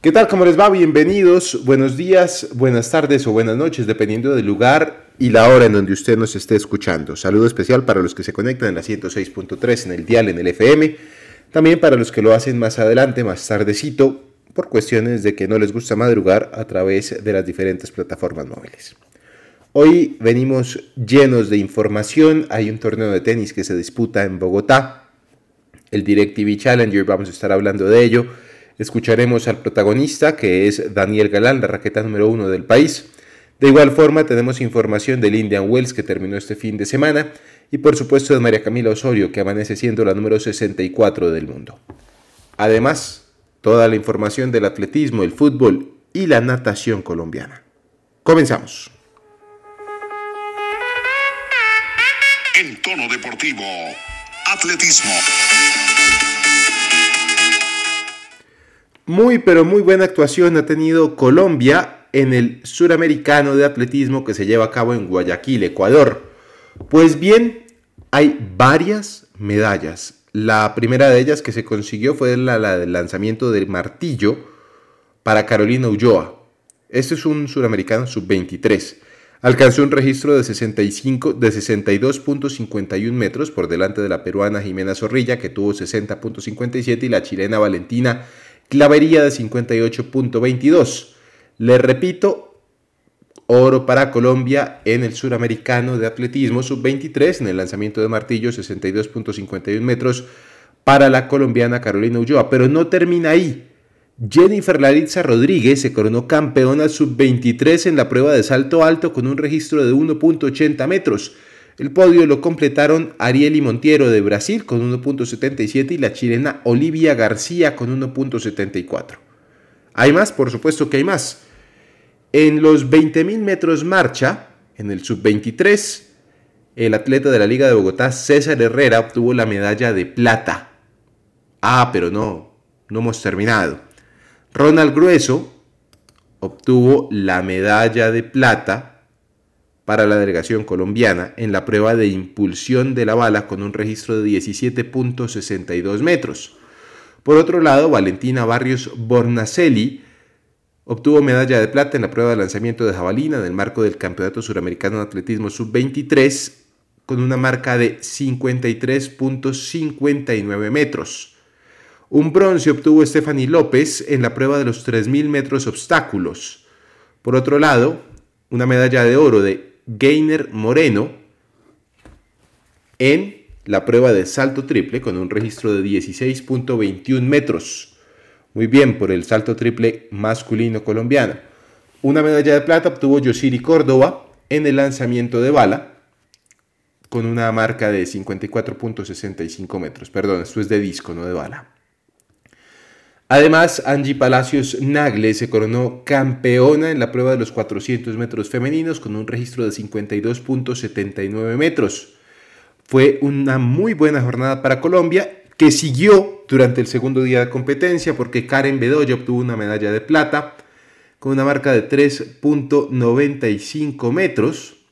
¿Qué tal? ¿Cómo les va? Bienvenidos. Buenos días, buenas tardes o buenas noches, dependiendo del lugar y la hora en donde usted nos esté escuchando. Saludo especial para los que se conectan en la 106.3 en el dial, en el FM. También para los que lo hacen más adelante, más tardecito, por cuestiones de que no les gusta madrugar a través de las diferentes plataformas móviles. Hoy venimos llenos de información. Hay un torneo de tenis que se disputa en Bogotá, el DirecTV Challenger. Vamos a estar hablando de ello Escucharemos al protagonista, que es Daniel Galán, la raqueta número uno del país. De igual forma, tenemos información del Indian Wells que terminó este fin de semana y por supuesto de María Camila Osorio, que amanece siendo la número 64 del mundo. Además, toda la información del atletismo, el fútbol y la natación colombiana. Comenzamos. En tono deportivo, atletismo. Muy pero muy buena actuación ha tenido Colombia en el suramericano de atletismo que se lleva a cabo en Guayaquil, Ecuador. Pues bien, hay varias medallas. La primera de ellas que se consiguió fue la, del lanzamiento del martillo para Carolina Ulloa. Este es un suramericano sub-23. Alcanzó un registro de, 65, de 62.51 metros por delante de la peruana Jimena Zorrilla, que tuvo 60.57, y la chilena Valentina clavería de 58.22. Le repito, oro para Colombia en el suramericano de atletismo sub-23 en el lanzamiento de martillo 62.51 metros para la colombiana Carolina Ulloa. Pero no termina ahí. Jennifer Laritza Rodríguez se coronó campeona sub-23 en la prueba de salto alto con un registro de 1.80 metros. El podio lo completaron Arieli Montiero de Brasil con 1.77 y la chilena Olivia García con 1.74. Hay más, por supuesto que hay más. En los 20.000 metros marcha, en el sub-23, el atleta de la Liga de Bogotá, César Herrera, obtuvo la medalla de plata. Ah, pero no, no hemos terminado. Ronald Grueso obtuvo la medalla de plata para la delegación colombiana en la prueba de impulsión de la bala con un registro de 17.62 metros. Por otro lado, Valentina Barrios Bornacelli obtuvo medalla de plata en la prueba de lanzamiento de jabalina en el marco del Campeonato Suramericano de Atletismo Sub-23 con una marca de 53.59 metros. Un bronce obtuvo Stephanie López en la prueba de los 3.000 metros obstáculos. Por otro lado, una medalla de oro de Gainer Moreno en la prueba de salto triple con un registro de 16.21 metros. Muy bien por el salto triple masculino colombiano. Una medalla de plata obtuvo Yosiri Córdoba en el lanzamiento de bala con una marca de 54.65 metros. Perdón, esto es de disco, no de bala. Además, Angie Palacios Nagle se coronó campeona en la prueba de los 400 metros femeninos con un registro de 52.79 metros. Fue una muy buena jornada para Colombia que siguió durante el segundo día de competencia porque Karen Bedoya obtuvo una medalla de plata con una marca de 3.95 metros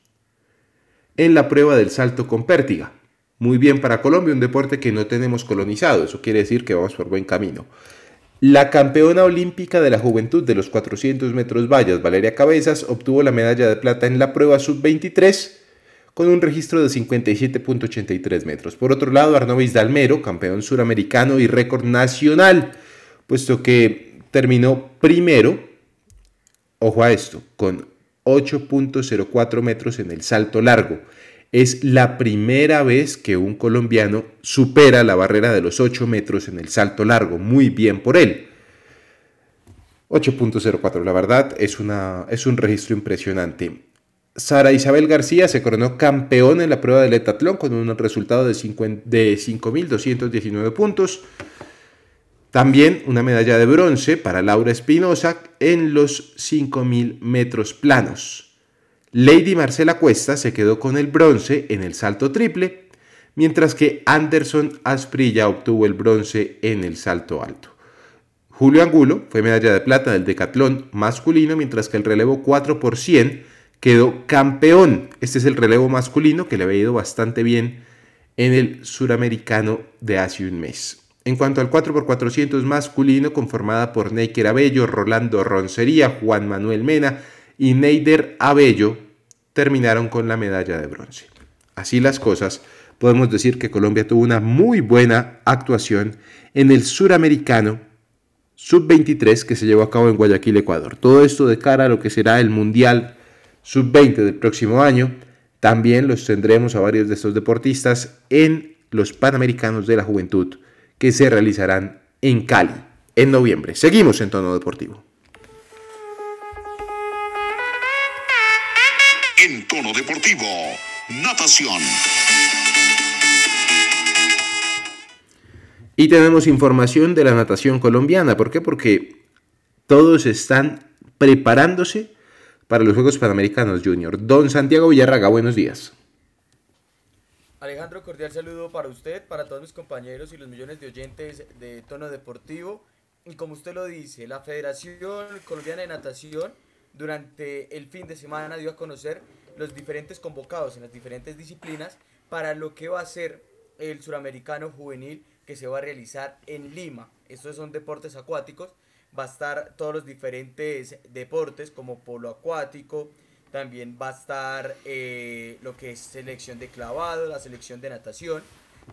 en la prueba del salto con pértiga. Muy bien para Colombia, un deporte que no tenemos colonizado, eso quiere decir que vamos por buen camino. La campeona olímpica de la juventud de los 400 metros vallas, Valeria Cabezas, obtuvo la medalla de plata en la prueba sub-23 con un registro de 57.83 metros. Por otro lado, Arnovis Dalmero, campeón suramericano y récord nacional, puesto que terminó primero, ojo a esto, con 8.04 metros en el salto largo. Es la primera vez que un colombiano supera la barrera de los 8 metros en el salto largo. Muy bien por él. 8.04, la verdad es, una, es un registro impresionante. Sara Isabel García se coronó campeón en la prueba del etatlón con un resultado de 5.219 puntos. También una medalla de bronce para Laura Espinosa en los 5.000 metros planos. Lady Marcela Cuesta se quedó con el bronce en el salto triple, mientras que Anderson Asprilla obtuvo el bronce en el salto alto. Julio Angulo fue medalla de plata del decatlón masculino, mientras que el relevo 4 por 100 quedó campeón. Este es el relevo masculino que le había ido bastante bien en el suramericano de hace un mes. En cuanto al 4x400 masculino, conformada por Neiker Abello, Rolando Roncería, Juan Manuel Mena y Neider Abello, terminaron con la medalla de bronce. Así las cosas, podemos decir que Colombia tuvo una muy buena actuación en el suramericano sub-23 que se llevó a cabo en Guayaquil, Ecuador. Todo esto de cara a lo que será el Mundial sub-20 del próximo año. También los tendremos a varios de estos deportistas en los Panamericanos de la Juventud que se realizarán en Cali en noviembre. Seguimos en tono deportivo. En tono deportivo, natación. Y tenemos información de la natación colombiana. ¿Por qué? Porque todos están preparándose para los Juegos Panamericanos Junior. Don Santiago Villarraga, buenos días. Alejandro, cordial saludo para usted, para todos mis compañeros y los millones de oyentes de Tono Deportivo. Y como usted lo dice, la Federación Colombiana de Natación durante el fin de semana dio a conocer los diferentes convocados en las diferentes disciplinas para lo que va a ser el suramericano juvenil que se va a realizar en Lima. Estos son deportes acuáticos. Va a estar todos los diferentes deportes como polo acuático, también va a estar eh, lo que es selección de clavado, la selección de natación.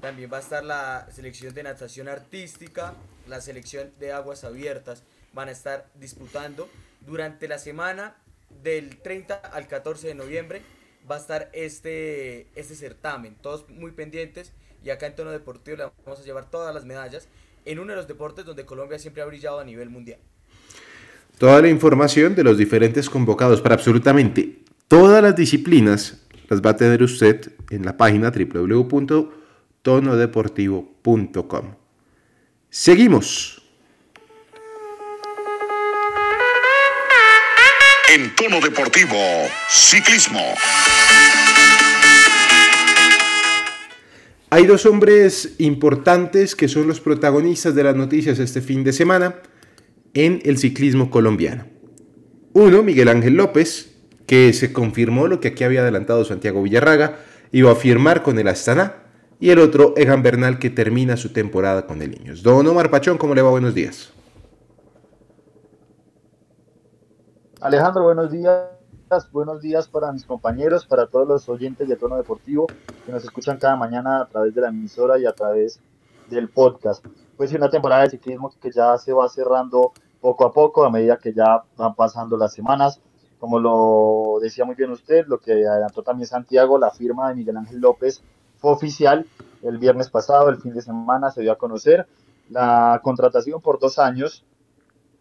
También va a estar la selección de natación artística, la selección de aguas abiertas. Van a estar disputando durante la semana del 30 al 14 de noviembre. Va a estar este, este certamen. Todos muy pendientes. Y acá en tono deportivo le vamos a llevar todas las medallas en uno de los deportes donde Colombia siempre ha brillado a nivel mundial. Toda la información de los diferentes convocados para absolutamente todas las disciplinas las va a tener usted en la página www.tonodeportivo.com. Seguimos. En tono deportivo, ciclismo. Hay dos hombres importantes que son los protagonistas de las noticias este fin de semana en el ciclismo colombiano. Uno, Miguel Ángel López, que se confirmó lo que aquí había adelantado Santiago Villarraga, iba a firmar con el Astana, y el otro, Egan Bernal, que termina su temporada con el Niños. Don Omar Pachón, ¿cómo le va? Buenos días. Alejandro, buenos días. Buenos días para mis compañeros, para todos los oyentes de Tono Deportivo que nos escuchan cada mañana a través de la emisora y a través del podcast. Pues una temporada de ciclismo que ya se va cerrando poco a poco a medida que ya van pasando las semanas. Como lo decía muy bien usted, lo que adelantó también Santiago, la firma de Miguel Ángel López fue oficial el viernes pasado, el fin de semana se dio a conocer la contratación por dos años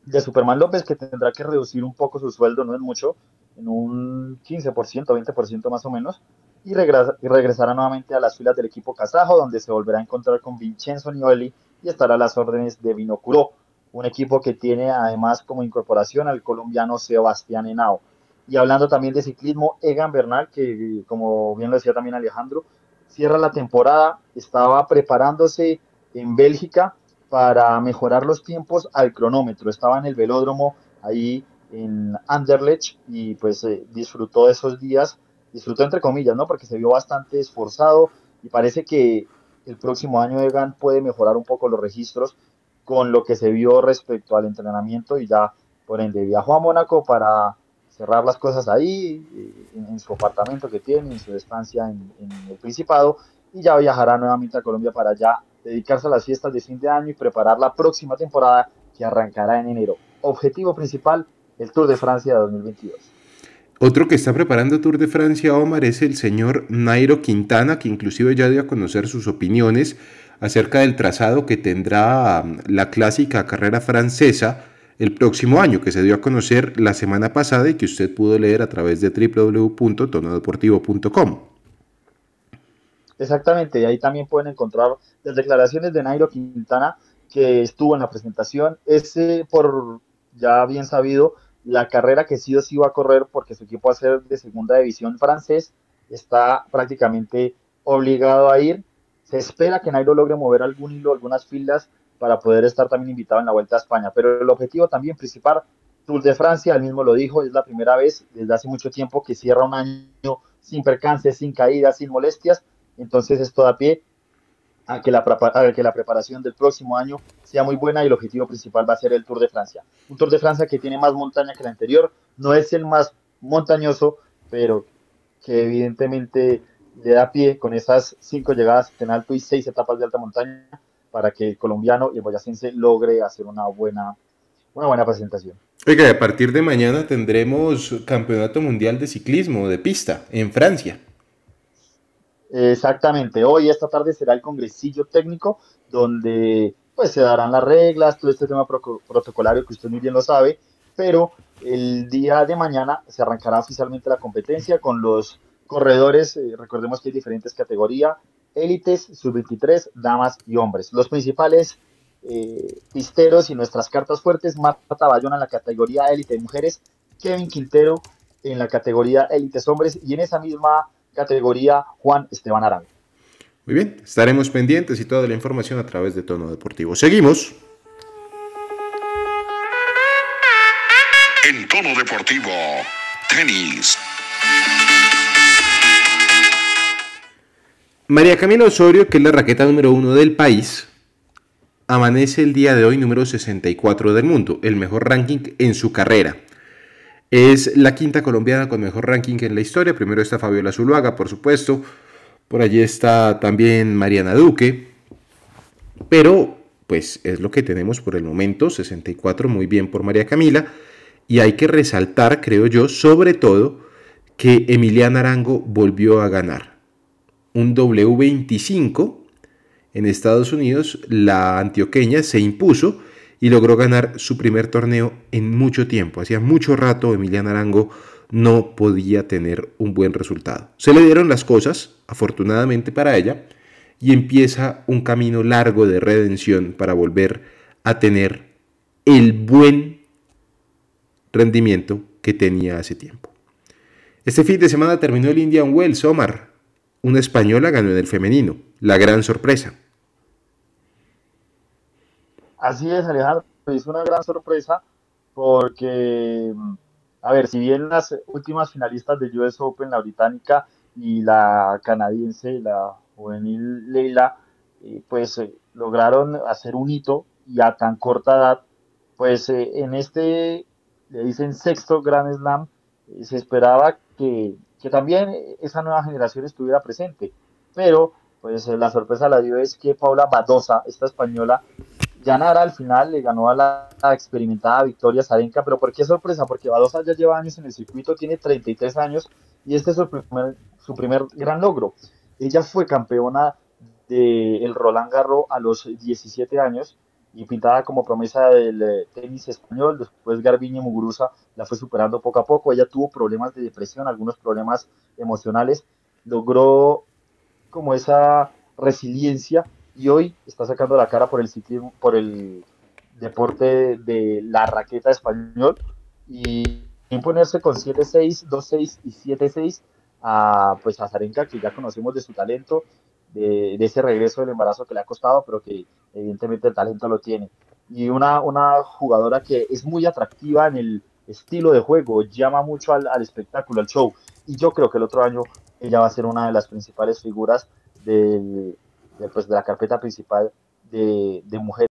de Superman López, que tendrá que reducir un poco su sueldo, no es mucho, en un 15%, 20% más o menos, y, regresará nuevamente a las filas del equipo kazajo, donde se volverá a encontrar con Vincenzo Nioli y estará a las órdenes de Vinocuró un equipo que tiene además como incorporación al colombiano Sebastián Henao. Y hablando también de ciclismo, Egan Bernal, que como bien lo decía también Alejandro, cierra la temporada, estaba preparándose en Bélgica para mejorar los tiempos al cronómetro, estaba en el velódromo ahí en Anderlecht y pues eh, disfrutó de esos días, disfrutó entre comillas, ¿no? Porque se vio bastante esforzado y parece que el próximo año Egan puede mejorar un poco los registros con lo que se vio respecto al entrenamiento y ya por ende viajó a Mónaco para cerrar las cosas ahí, eh, en, su apartamento que tiene, en su estancia en, el Principado, y ya viajará nuevamente a Colombia para ya dedicarse a las fiestas de fin de año y preparar la próxima temporada que arrancará en enero. Objetivo principal, el Tour de Francia 2022. Otro que está preparando Tour de Francia, Omar, es el señor Nairo Quintana, que inclusive ya dio a conocer sus opiniones acerca del trazado que tendrá um, la clásica carrera francesa el próximo año, que se dio a conocer la semana pasada y que usted pudo leer a través de www.tonodeportivo.com. Exactamente, y ahí también pueden encontrar las declaraciones de Nairo Quintana, que estuvo en la presentación. Ese, por ya bien sabido, la carrera que sí o sí va a correr porque su equipo va a ser de segunda división francés, está prácticamente obligado a ir se espera que Nairo logre mover algún hilo, algunas filas para poder estar también invitado en la Vuelta a España. Pero el objetivo también principal, Tour de Francia, él mismo lo dijo, es la primera vez desde hace mucho tiempo que cierra un año sin percances, sin caídas, sin molestias. Entonces esto da pie a que, la, preparación del próximo año sea muy buena y el objetivo principal va a ser el Tour de Francia. Un Tour de Francia que tiene más montaña que el anterior, no es el más montañoso, pero que evidentemente le da pie con esas cinco llegadas en alto y seis etapas de alta montaña para que el colombiano y el boyacense logre hacer una buena, una buena presentación. Oiga, a partir de mañana tendremos Campeonato Mundial de Ciclismo de Pista en Francia. Exactamente, hoy esta tarde será el congresillo técnico donde pues se darán las reglas, todo este tema protocolario que usted muy bien lo sabe, pero el día de mañana se arrancará oficialmente la competencia con los corredores, eh, recordemos que hay diferentes categorías, élites, sub-23, damas y hombres. Los principales eh, pisteros y nuestras cartas fuertes, Marta Bayona en la categoría élite mujeres, Kevin Quintero en la categoría élites hombres y en esa misma categoría Juan Esteban Arango. Muy bien, estaremos pendientes y toda la información a través de Tono Deportivo. Seguimos. En Tono Deportivo, tenis. María Camila Osorio, que es la raqueta número uno del país, amanece el día de hoy número 64 del mundo, el mejor ranking en su carrera. Es la quinta colombiana con mejor ranking en la historia. Primero está Fabiola Zuluaga, por supuesto. Por allí está también Mariana Duque. Pero, pues es lo que tenemos por el momento. 64, muy bien por María Camila. Y hay que resaltar, creo yo, sobre todo, que Emiliana Arango volvió a ganar. Un W25 en Estados Unidos, la antioqueña se impuso y logró ganar su primer torneo en mucho tiempo. Hacía mucho rato Emiliano Arango no podía tener un buen resultado. Se le dieron las cosas, afortunadamente para ella, y empieza un camino largo de redención para volver a tener el buen rendimiento que tenía hace tiempo. Este fin de semana terminó el Indian Wells, Omar. Una española ganó en el femenino, la gran sorpresa. Así es, Alejandro, es una gran sorpresa porque, a ver, si bien las últimas finalistas del US Open, la británica y la canadiense, la juvenil Leila, eh, pues eh, lograron hacer un hito y a tan corta edad, pues eh, en este, le dicen sexto Grand Slam, se esperaba que, que también esa nueva generación estuviera presente, pero pues la sorpresa la dio es que Paula Badosa, esta española, ganara al final, le ganó a la, experimentada Victoria Zarenka, pero ¿por qué sorpresa? Porque Badosa ya lleva años en el circuito, tiene 33 años y este es su primer, gran logro. Ella fue campeona del Roland Garros a los 17 años y pintada como promesa del eh, tenis español. Después Garbiñe Muguruza la fue superando poco a poco. Ella tuvo problemas de depresión, algunos problemas emocionales. Logró como esa resiliencia y hoy está sacando la cara por el ciclismo, por el deporte de la raqueta español y imponerse con 7-6, 2-6 y 7-6 a pues a Zarenka que ya conocemos de su talento, de, ese regreso del embarazo que le ha costado, pero que evidentemente el talento lo tiene. Y una, una jugadora que es muy atractiva en el estilo de juego, llama mucho al, al espectáculo, al show. Y yo creo que el otro año ella va a ser una de las principales figuras del, pues, de la carpeta principal de, mujeres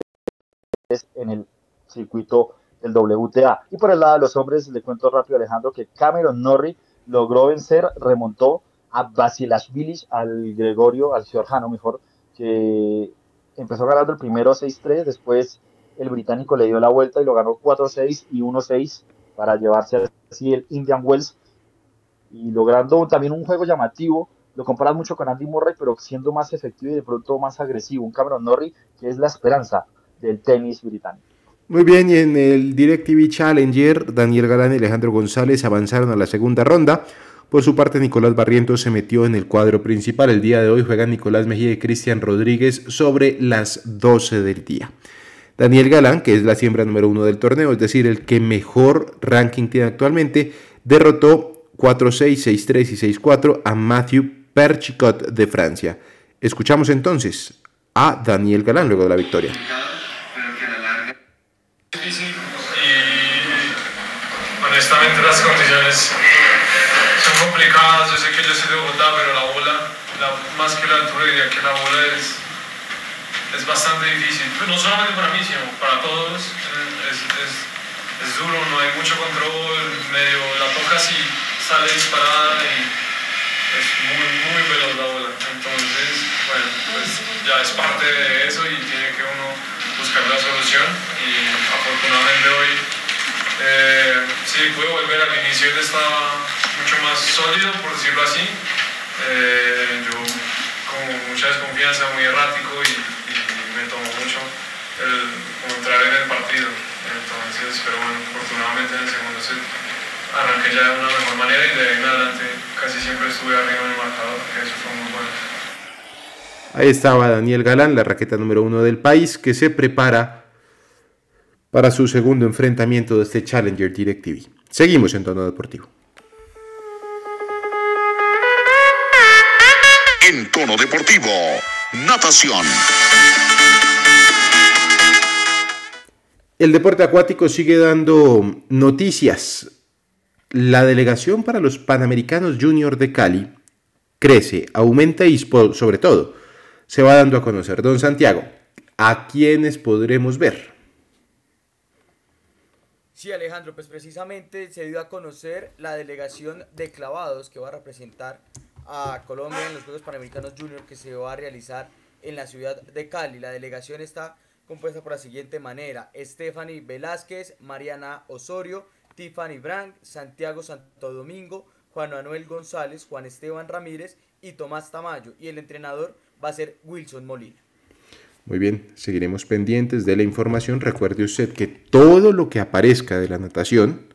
en el circuito del WTA. Y por el lado de los hombres, le cuento rápido, Alejandro, que Cameron Norrie logró vencer, remontó a Basilashvili, al Gregorio, al Georgiano mejor, que empezó ganando el primero 6-3, después el británico le dio la vuelta y lo ganó 4-6 y 1-6 para llevarse así el Indian Wells y logrando también un juego llamativo lo comparas mucho con Andy Murray, pero siendo más efectivo y de pronto más agresivo. Un Cameron Norrie que es la esperanza del tenis británico. Muy bien, y en el DirecTV Challenger, Daniel Galán y Alejandro González avanzaron a la segunda ronda. Por su parte, Nicolás Barrientos se metió en el cuadro principal. El día de hoy juegan Nicolás Mejía y Cristian Rodríguez sobre las 12 del día. Daniel Galán, que es la siembra número uno del torneo, es decir, el que mejor ranking tiene actualmente, derrotó 4-6, 6-3 y 6-4 a Matthew Perchicot de Francia. Escuchamos entonces a Daniel Galán luego de la victoria. honestamente las condiciones son complicadas. Yo sé que yo soy de Bogotá, pero la bola, más que la altura, diría que la bola es, es bastante difícil, pues no solamente para mí, sino para todos. Es, es- es duro, no hay mucho control, medio la tocas y sale disparada y es muy, muy veloz la bola. Entonces, bueno, pues ya es parte de eso y tiene que uno buscar la solución. Y afortunadamente hoy eh, sí pude volver al inicio, él estaba mucho más sólido, por decirlo así. Eh, yo con mucha desconfianza, muy errático y, me tomó mucho el entrar en el partido. Entonces, pero bueno, afortunadamente en el segundo set arranqué ya de una mejor manera y de ahí en adelante casi siempre estuve arriba en el marcador, que eso fue muy bueno. Ahí estaba Daniel Galán, la raqueta número uno del país, que se prepara para su segundo enfrentamiento de este Challenger DirecTV. Seguimos en tono deportivo. En tono deportivo, natación. El deporte acuático sigue dando noticias. La delegación para los Panamericanos Junior de Cali crece, aumenta y sobre todo se va dando a conocer. Don Santiago, ¿a quiénes podremos ver? Sí, Alejandro, pues precisamente se dio a conocer la delegación de clavados que va a representar a Colombia en los Juegos Panamericanos Junior que se va a realizar en la ciudad de Cali. La delegación está compuesta por la siguiente manera: Stephanie Velázquez, Mariana Osorio, Tiffany Brandt, Santiago Santo Domingo, Juan Manuel González, Juan Esteban Ramírez y Tomás Tamayo. Y el entrenador va a ser Wilson Molina. Muy bien, seguiremos pendientes de la información. Recuerde usted que todo lo que aparezca de la natación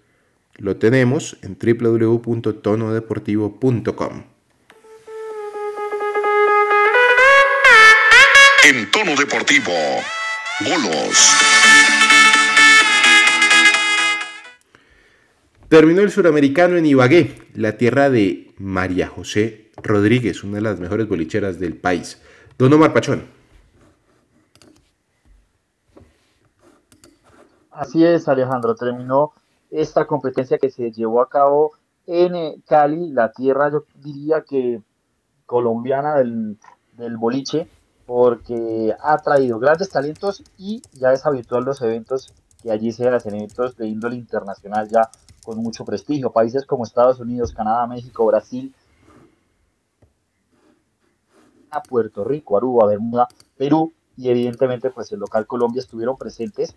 lo tenemos en www.tonodeportivo.com. En tono deportivo, bolos. Terminó el suramericano en Ibagué, la tierra de María José Rodríguez, una de las mejores bolicheras del país. Don Omar Pachón. Así es, Alejandro. Terminó esta competencia que se llevó a cabo en eh, Cali, la tierra, yo diría que colombiana del, del boliche, porque ha traído grandes talentos y ya es habitual los eventos que allí se hacen, eventos de índole internacional ya con mucho prestigio. Países como Estados Unidos, Canadá, México, Brasil, Puerto Rico, Aruba, Bermuda, Perú y evidentemente pues el local Colombia estuvieron presentes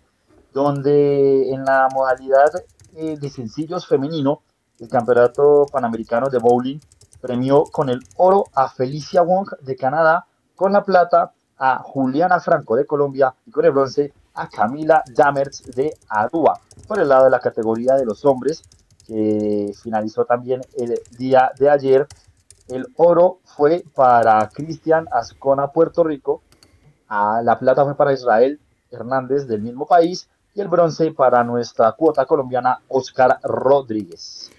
donde en la modalidad eh, de sencillos femenino, el Campeonato Panamericano de Bowling premió con el oro a Felicia Wong de Canadá, con la plata a Juliana Franco de Colombia y con el bronce a Camila Damertz de Aruba. Por el lado de la categoría de los hombres, que finalizó también el día de ayer, el oro fue para Cristian Ascona, Puerto Rico, la plata fue para Israel Hernández del mismo país y el bronce para nuestra cuota colombiana Oscar Rodríguez.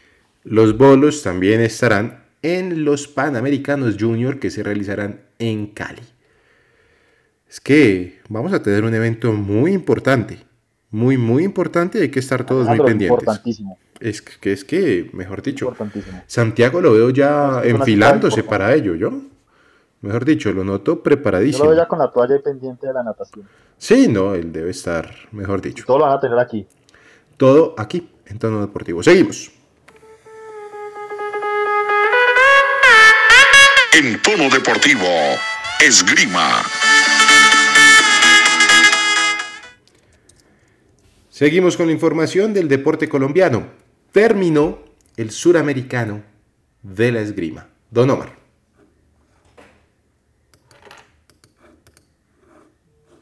Los bolos también estarán en los Panamericanos Junior que se realizarán en Cali. Es que vamos a tener un evento muy importante, muy, muy importante. Hay que estar todos muy pendientes. Importantísimo, Es que, es que, mejor dicho, importantísimo. Santiago lo veo ya Es enfilándose para ello, ¿yo? Mejor dicho, lo noto Yo lo preparadísimo. veo ya con la toalla pendiente de la natación. Sí, no, él debe estar, mejor dicho. Todo lo van a tener aquí. Todo aquí, en tono deportivo. Seguimos. En tono deportivo, esgrima. Seguimos con la información del deporte colombiano. Terminó el suramericano de la esgrima. Don Omar.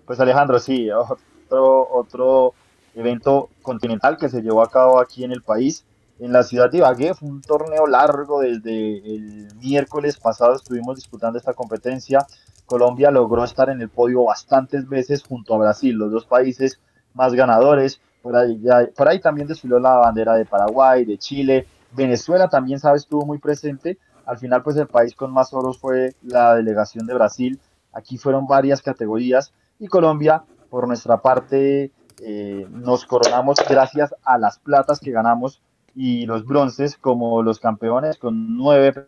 Pues Alejandro, sí, otro, otro evento continental que se llevó a cabo aquí en el país, en la ciudad de Ibagué. Fue un torneo largo desde el miércoles pasado, estuvimos disputando esta competencia. Colombia logró estar en el podio bastantes veces junto a Brasil, los dos países más ganadores. Por ahí, por ahí también desfiló la bandera de Paraguay, de Chile. Venezuela también, sabes, estuvo muy presente. Al final, pues el país con más oros fue la delegación de Brasil. Aquí fueron varias categorías y Colombia, por nuestra parte, eh, nos coronamos gracias a las platas que ganamos y los bronces como los campeones con nueve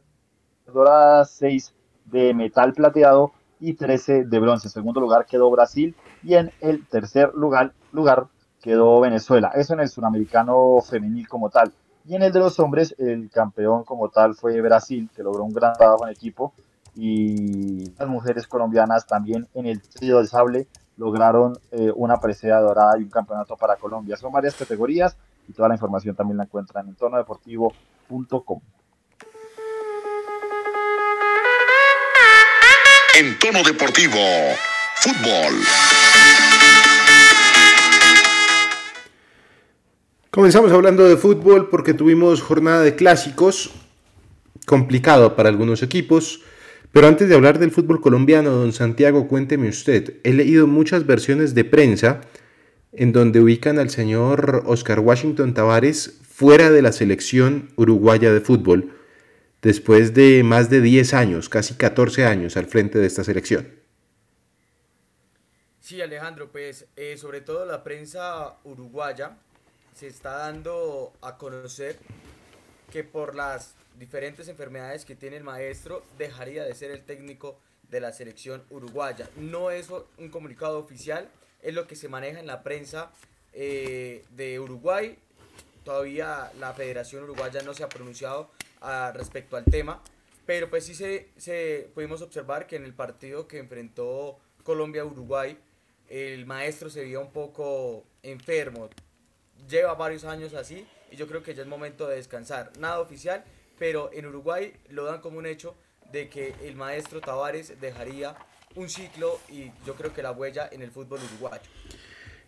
doradas, seis de metal plateado, y 13 de bronce. En segundo lugar quedó Brasil y en el tercer lugar, quedó Venezuela. Eso en el suramericano femenil como tal. Y en el de los hombres, el campeón como tal fue Brasil, que logró un gran trabajo en equipo. Y las mujeres colombianas también en el trío de sable lograron eh, una presea dorada y un campeonato para Colombia. Son varias categorías y toda la información también la encuentran en tonodeportivo.com. En tono deportivo, fútbol. Comenzamos hablando de fútbol porque tuvimos jornada de clásicos, complicado para algunos equipos. Pero antes de hablar del fútbol colombiano, don Santiago, cuénteme usted. He leído muchas versiones de prensa en donde ubican al señor Oscar Washington Tavares fuera de la selección uruguaya de fútbol, después de más de 10 años, casi 14 años al frente de esta selección. Sí, Alejandro, pues eh, sobre todo la prensa uruguaya se está dando a conocer que por las diferentes enfermedades que tiene el maestro dejaría de ser el técnico de la selección uruguaya. No es un comunicado oficial, es lo que se maneja en la prensa eh, de Uruguay. Todavía la Federación Uruguaya no se ha pronunciado ah, respecto al tema, pero pues sí se, se, pudimos observar que en el partido que enfrentó Colombia-Uruguay, el maestro se vio un poco enfermo, lleva varios años así y yo creo que ya es momento de descansar. Nada oficial, pero en Uruguay lo dan como un hecho de que el maestro Tavares dejaría un ciclo y yo creo que la huella en el fútbol uruguayo.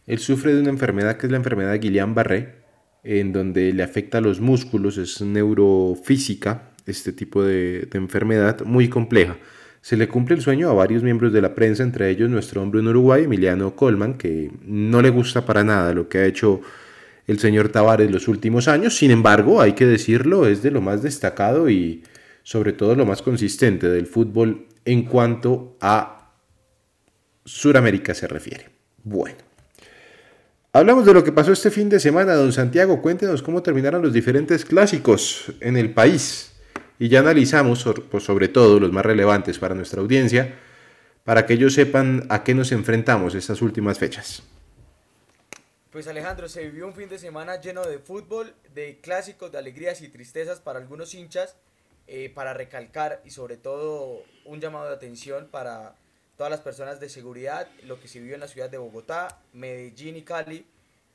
Él sufre de una enfermedad que es la enfermedad de Guillain-Barré, en donde le afecta los músculos, es neurofísica, este tipo de enfermedad muy compleja. Se le cumple el sueño a varios miembros de la prensa, entre ellos nuestro hombre en Uruguay, Emiliano Colman, que no le gusta para nada lo que ha hecho el señor Tavares los últimos años. Sin embargo, hay que decirlo, es de lo más destacado y sobre todo lo más consistente del fútbol en cuanto a Suramérica se refiere. Bueno. Hablamos de lo que pasó este fin de semana, don Santiago. Cuéntenos cómo terminaron los diferentes clásicos en el país. Y ya analizamos pues, sobre todo los más relevantes para nuestra audiencia, para que ellos sepan a qué nos enfrentamos estas últimas fechas. Pues Alejandro, se vivió un fin de semana lleno de fútbol, de clásicos, de alegrías y tristezas para algunos hinchas, eh, para recalcar y sobre todo un llamado de atención para todas las personas de seguridad, lo que se vivió en la ciudad de Bogotá, Medellín y Cali,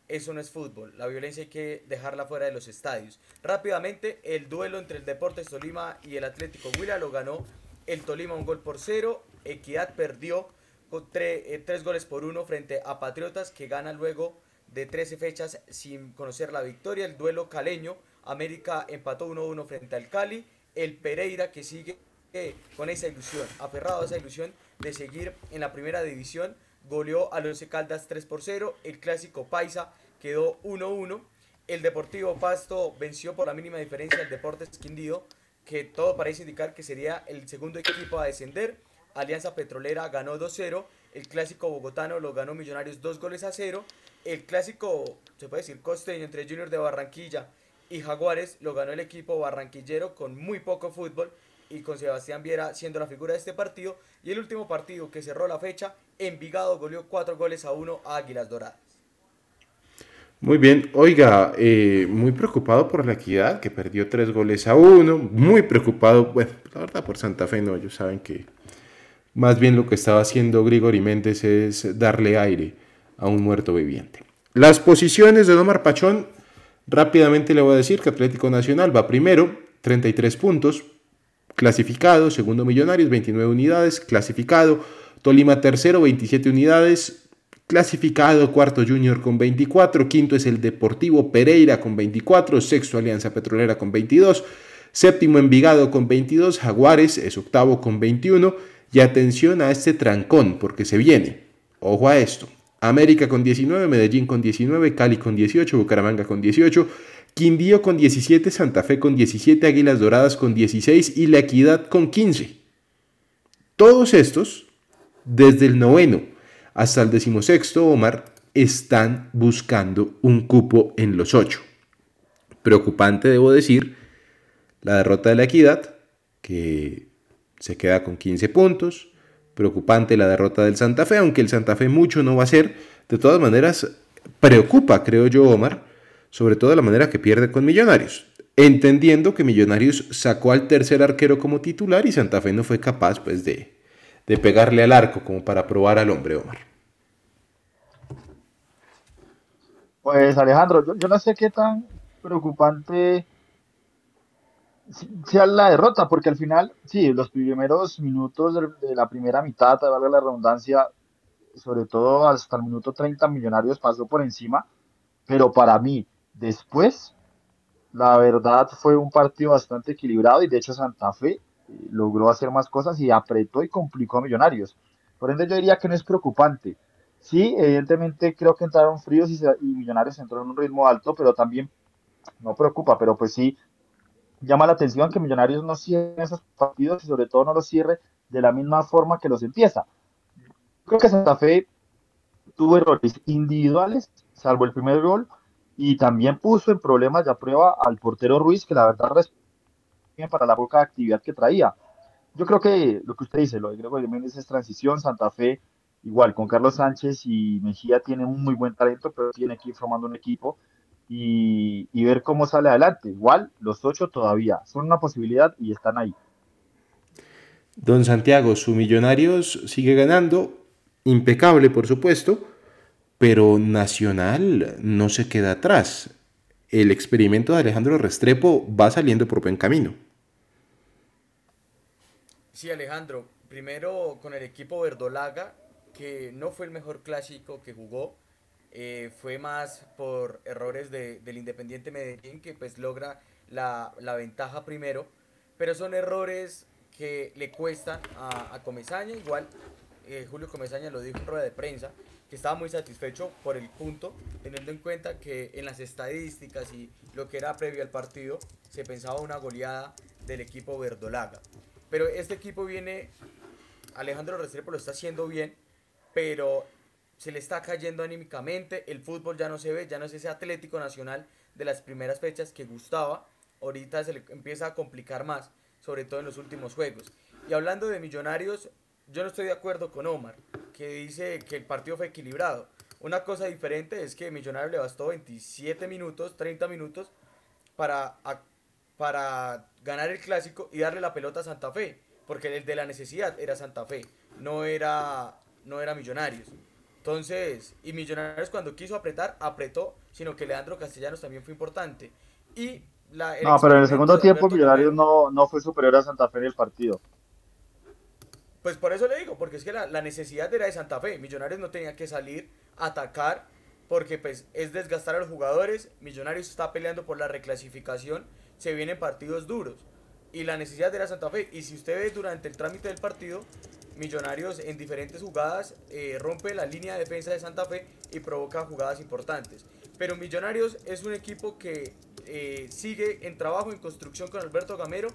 eso no es fútbol, la violencia hay que dejarla fuera de los estadios. Rápidamente, el duelo entre el Deportes Tolima y el Atlético Huila lo ganó el Tolima un gol por cero, Equidad perdió con eh, tres goles por uno frente a Patriotas que gana luego de 13 fechas sin conocer la victoria. El duelo caleño, América empató 1-1 frente al Cali. El Pereira que sigue eh, con esa ilusión, aferrado a esa ilusión de seguir en la primera división, goleó a los Caldas 3 por 0. El clásico Paisa quedó 1-1. El Deportivo Pasto venció por la mínima diferencia al Deportes Quindío, que todo parece indicar que sería el segundo equipo a descender. Alianza Petrolera ganó 2-0. El clásico bogotano lo ganó Millonarios 2 goles a 0 el clásico, se puede decir, costeño entre Junior de Barranquilla y Jaguares lo ganó el equipo barranquillero con muy poco fútbol y con Sebastián Viera siendo la figura de este partido. Y el último partido que cerró la fecha, Envigado goleó cuatro goles a uno a Águilas Doradas. Muy bien, oiga, eh, muy preocupado por la equidad, que perdió tres goles a uno, muy preocupado, bueno, la verdad por Santa Fe no, ellos saben que más bien lo que estaba haciendo Grigori Méndez es darle aire a un muerto viviente. Las posiciones de Omar Pachón, rápidamente le voy a decir que Atlético Nacional va primero, 33 puntos, clasificado, segundo Millonarios, 29 unidades, clasificado, Tolima tercero, 27 unidades, clasificado, cuarto Junior con 24, quinto es el Deportivo Pereira con 24, sexto Alianza Petrolera con 22, séptimo Envigado con 22, Jaguares es octavo con 21, y atención a este trancón, porque se viene, ojo a esto, América con 19, Medellín con 19, Cali con 18, Bucaramanga con 18, Quindío con 17, Santa Fe con 17, Águilas Doradas con 16 y La Equidad con 15. Todos estos, desde el noveno hasta el decimosexto, Omar, están buscando un cupo en los ocho. Preocupante, debo decir, la derrota de la Equidad, que se queda con 15 puntos, Preocupante la derrota del Santa Fe, aunque el Santa Fe mucho no va a ser. De todas maneras, preocupa, creo yo, Omar, sobre todo la manera que pierde con Millonarios. Entendiendo que Millonarios sacó al tercer arquero como titular y Santa Fe no fue capaz pues, de, de pegarle al arco como para probar al hombre, Omar. Pues Alejandro, yo, no sé qué tan preocupante sea la derrota, porque al final, sí, los primeros minutos de, de la primera mitad, te valga la redundancia, sobre todo hasta el minuto 30 Millonarios pasó por encima, pero para mí, después, la verdad fue un partido bastante equilibrado y de hecho Santa Fe eh, logró hacer más cosas y apretó y complicó a Millonarios. Por ende yo diría que no es preocupante. Sí, evidentemente creo que entraron fríos y, se- Millonarios entró en un ritmo alto, pero también no preocupa, pero pues sí llama la atención que Millonarios no cierre esos partidos y sobre todo no los cierre de la misma forma que los empieza. Creo que Santa Fe tuvo errores individuales, salvo el primer gol, y también puso en problemas de prueba al portero Ruiz, que la verdad respondía para la poca actividad que traía. Yo creo que lo que usted dice, lo de Gregorio Méndez es transición, Santa Fe igual con Carlos Sánchez y Mejía tiene un muy buen talento, pero tiene que ir formando un equipo y, y ver cómo sale adelante. Igual los ocho todavía son una posibilidad y están ahí. Don Santiago, su Millonarios sigue ganando, impecable por supuesto, pero Nacional no se queda atrás. El experimento de Alejandro Restrepo va saliendo por buen camino. Sí, Alejandro, primero con el equipo verdolaga, que no fue el mejor clásico que jugó, eh, fue más por errores de- del Independiente Medellín, que pues logra la, la ventaja primero, pero son errores que le cuestan a, Comesaña, igual eh, Julio Comesaña lo dijo en rueda de prensa, que estaba muy satisfecho por el punto, teniendo en cuenta que en las estadísticas y lo que era previo al partido, se pensaba una goleada del equipo verdolaga. Pero este equipo viene, Alejandro Restrepo lo está haciendo bien, pero se le está cayendo anímicamente, el fútbol ya no se ve, ya no es ese Atlético Nacional de las primeras fechas que gustaba, ahorita se le empieza a complicar más, sobre todo en los últimos juegos. Y hablando de Millonarios, yo no estoy de acuerdo con Omar, que dice que el partido fue equilibrado. Una cosa diferente es que Millonarios le bastó 27 minutos, 30 minutos para, a- para ganar el clásico y darle la pelota a Santa Fe, porque el de la necesidad era Santa Fe, no era, no era Millonarios. Entonces, y Millonarios cuando quiso apretar, apretó, sino que Leandro Castellanos también fue importante. Y la, No, pero en el segundo tiempo Millonarios no, no fue superior a Santa Fe en el partido. Pues por eso le digo, porque es que la, la necesidad era de Santa Fe. Millonarios no tenía que salir a atacar porque pues es desgastar a los jugadores. Millonarios está peleando por la reclasificación. Se vienen partidos duros. Y la necesidad era Santa Fe. Y si usted ve durante el trámite del partido, Millonarios en diferentes jugadas eh, rompe la línea de defensa de Santa Fe y provoca jugadas importantes. Pero Millonarios es un equipo que eh, sigue en trabajo, en construcción con Alberto Gamero.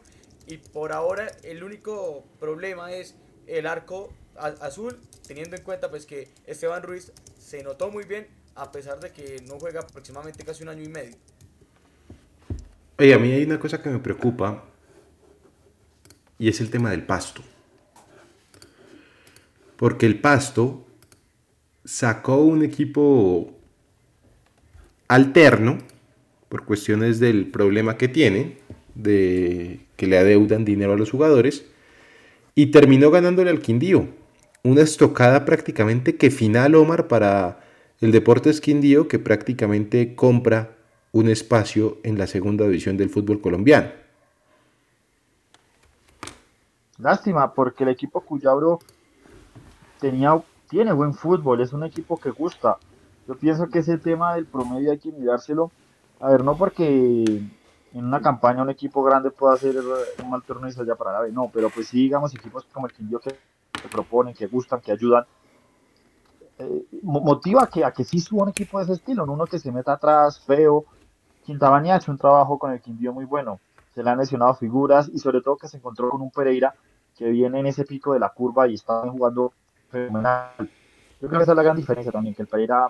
Y por ahora el único problema es el arco azul, teniendo en cuenta pues que Esteban Ruiz se notó muy bien a pesar de que no juega aproximadamente casi un año y medio. Oye, a mí hay una cosa que me preocupa y es el tema del pasto. Porque el pasto sacó un equipo alterno por cuestiones del problema que tiene, de que le adeudan dinero a los jugadores, y terminó ganándole al Quindío. Una estocada prácticamente que final, Omar, para el Deportes Quindío, que prácticamente compra un espacio en la segunda división del fútbol colombiano. Lástima, porque el equipo Cuyabro tenía, tiene buen fútbol, es un equipo que gusta. Yo pienso que ese tema del promedio hay que mirárselo. A ver, no porque en una campaña un equipo grande pueda hacer un mal torneo y salga para la B, no, pero pues sí, digamos, equipos como el Quindío que, que proponen, que gustan, que ayudan, eh, mo- motiva a que, a que sí suba un equipo de ese estilo, no uno que se meta atrás, feo. Quintabani ha hecho un trabajo con el Quindío muy bueno, se le han lesionado figuras y sobre todo que se encontró con un Pereira que viene en ese pico de la curva y está jugando fenomenal. Yo creo que esa es la gran diferencia también, que el Pereira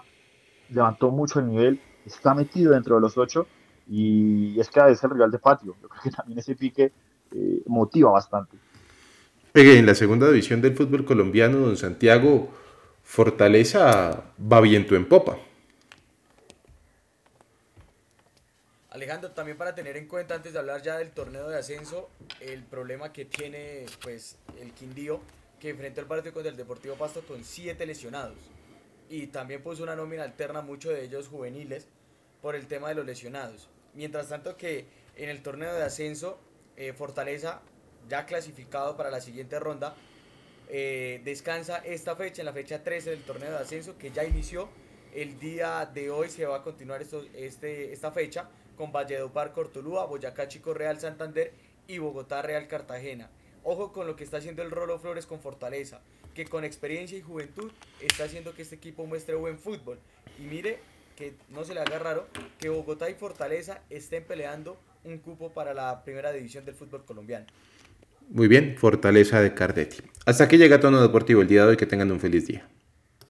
levantó mucho el nivel, está metido dentro de los ocho y es cada vez el rival de patio. Yo creo que también ese pique eh, motiva bastante. en la segunda división del fútbol colombiano, don Santiago, Fortaleza va viento en popa. Alejandro, también para tener en cuenta antes de hablar ya del torneo de ascenso, el problema que tiene pues el Quindío, que enfrentó el partido contra el Deportivo Pasto con siete lesionados. Y también puso una nómina alterna, muchos de ellos juveniles, por el tema de los lesionados. Mientras tanto que en el torneo de ascenso, eh, Fortaleza, ya clasificado para la siguiente ronda, eh, descansa esta fecha, en la fecha 13 del torneo de ascenso, que ya inició. El día de hoy se va a continuar esto, este, esta fecha con Valledupar, Cortulúa, Boyacá, Chico Real, Santander y Bogotá, Real Cartagena. Ojo con lo que está haciendo el Rolo Flores con Fortaleza, que con experiencia y juventud está haciendo que este equipo muestre buen fútbol. Y mire que no se le haga raro que Bogotá y Fortaleza estén peleando un cupo para la primera división del fútbol colombiano. Muy bien, Fortaleza de Cardetti. Hasta aquí llega Tono Deportivo el día de hoy, que tengan un feliz día.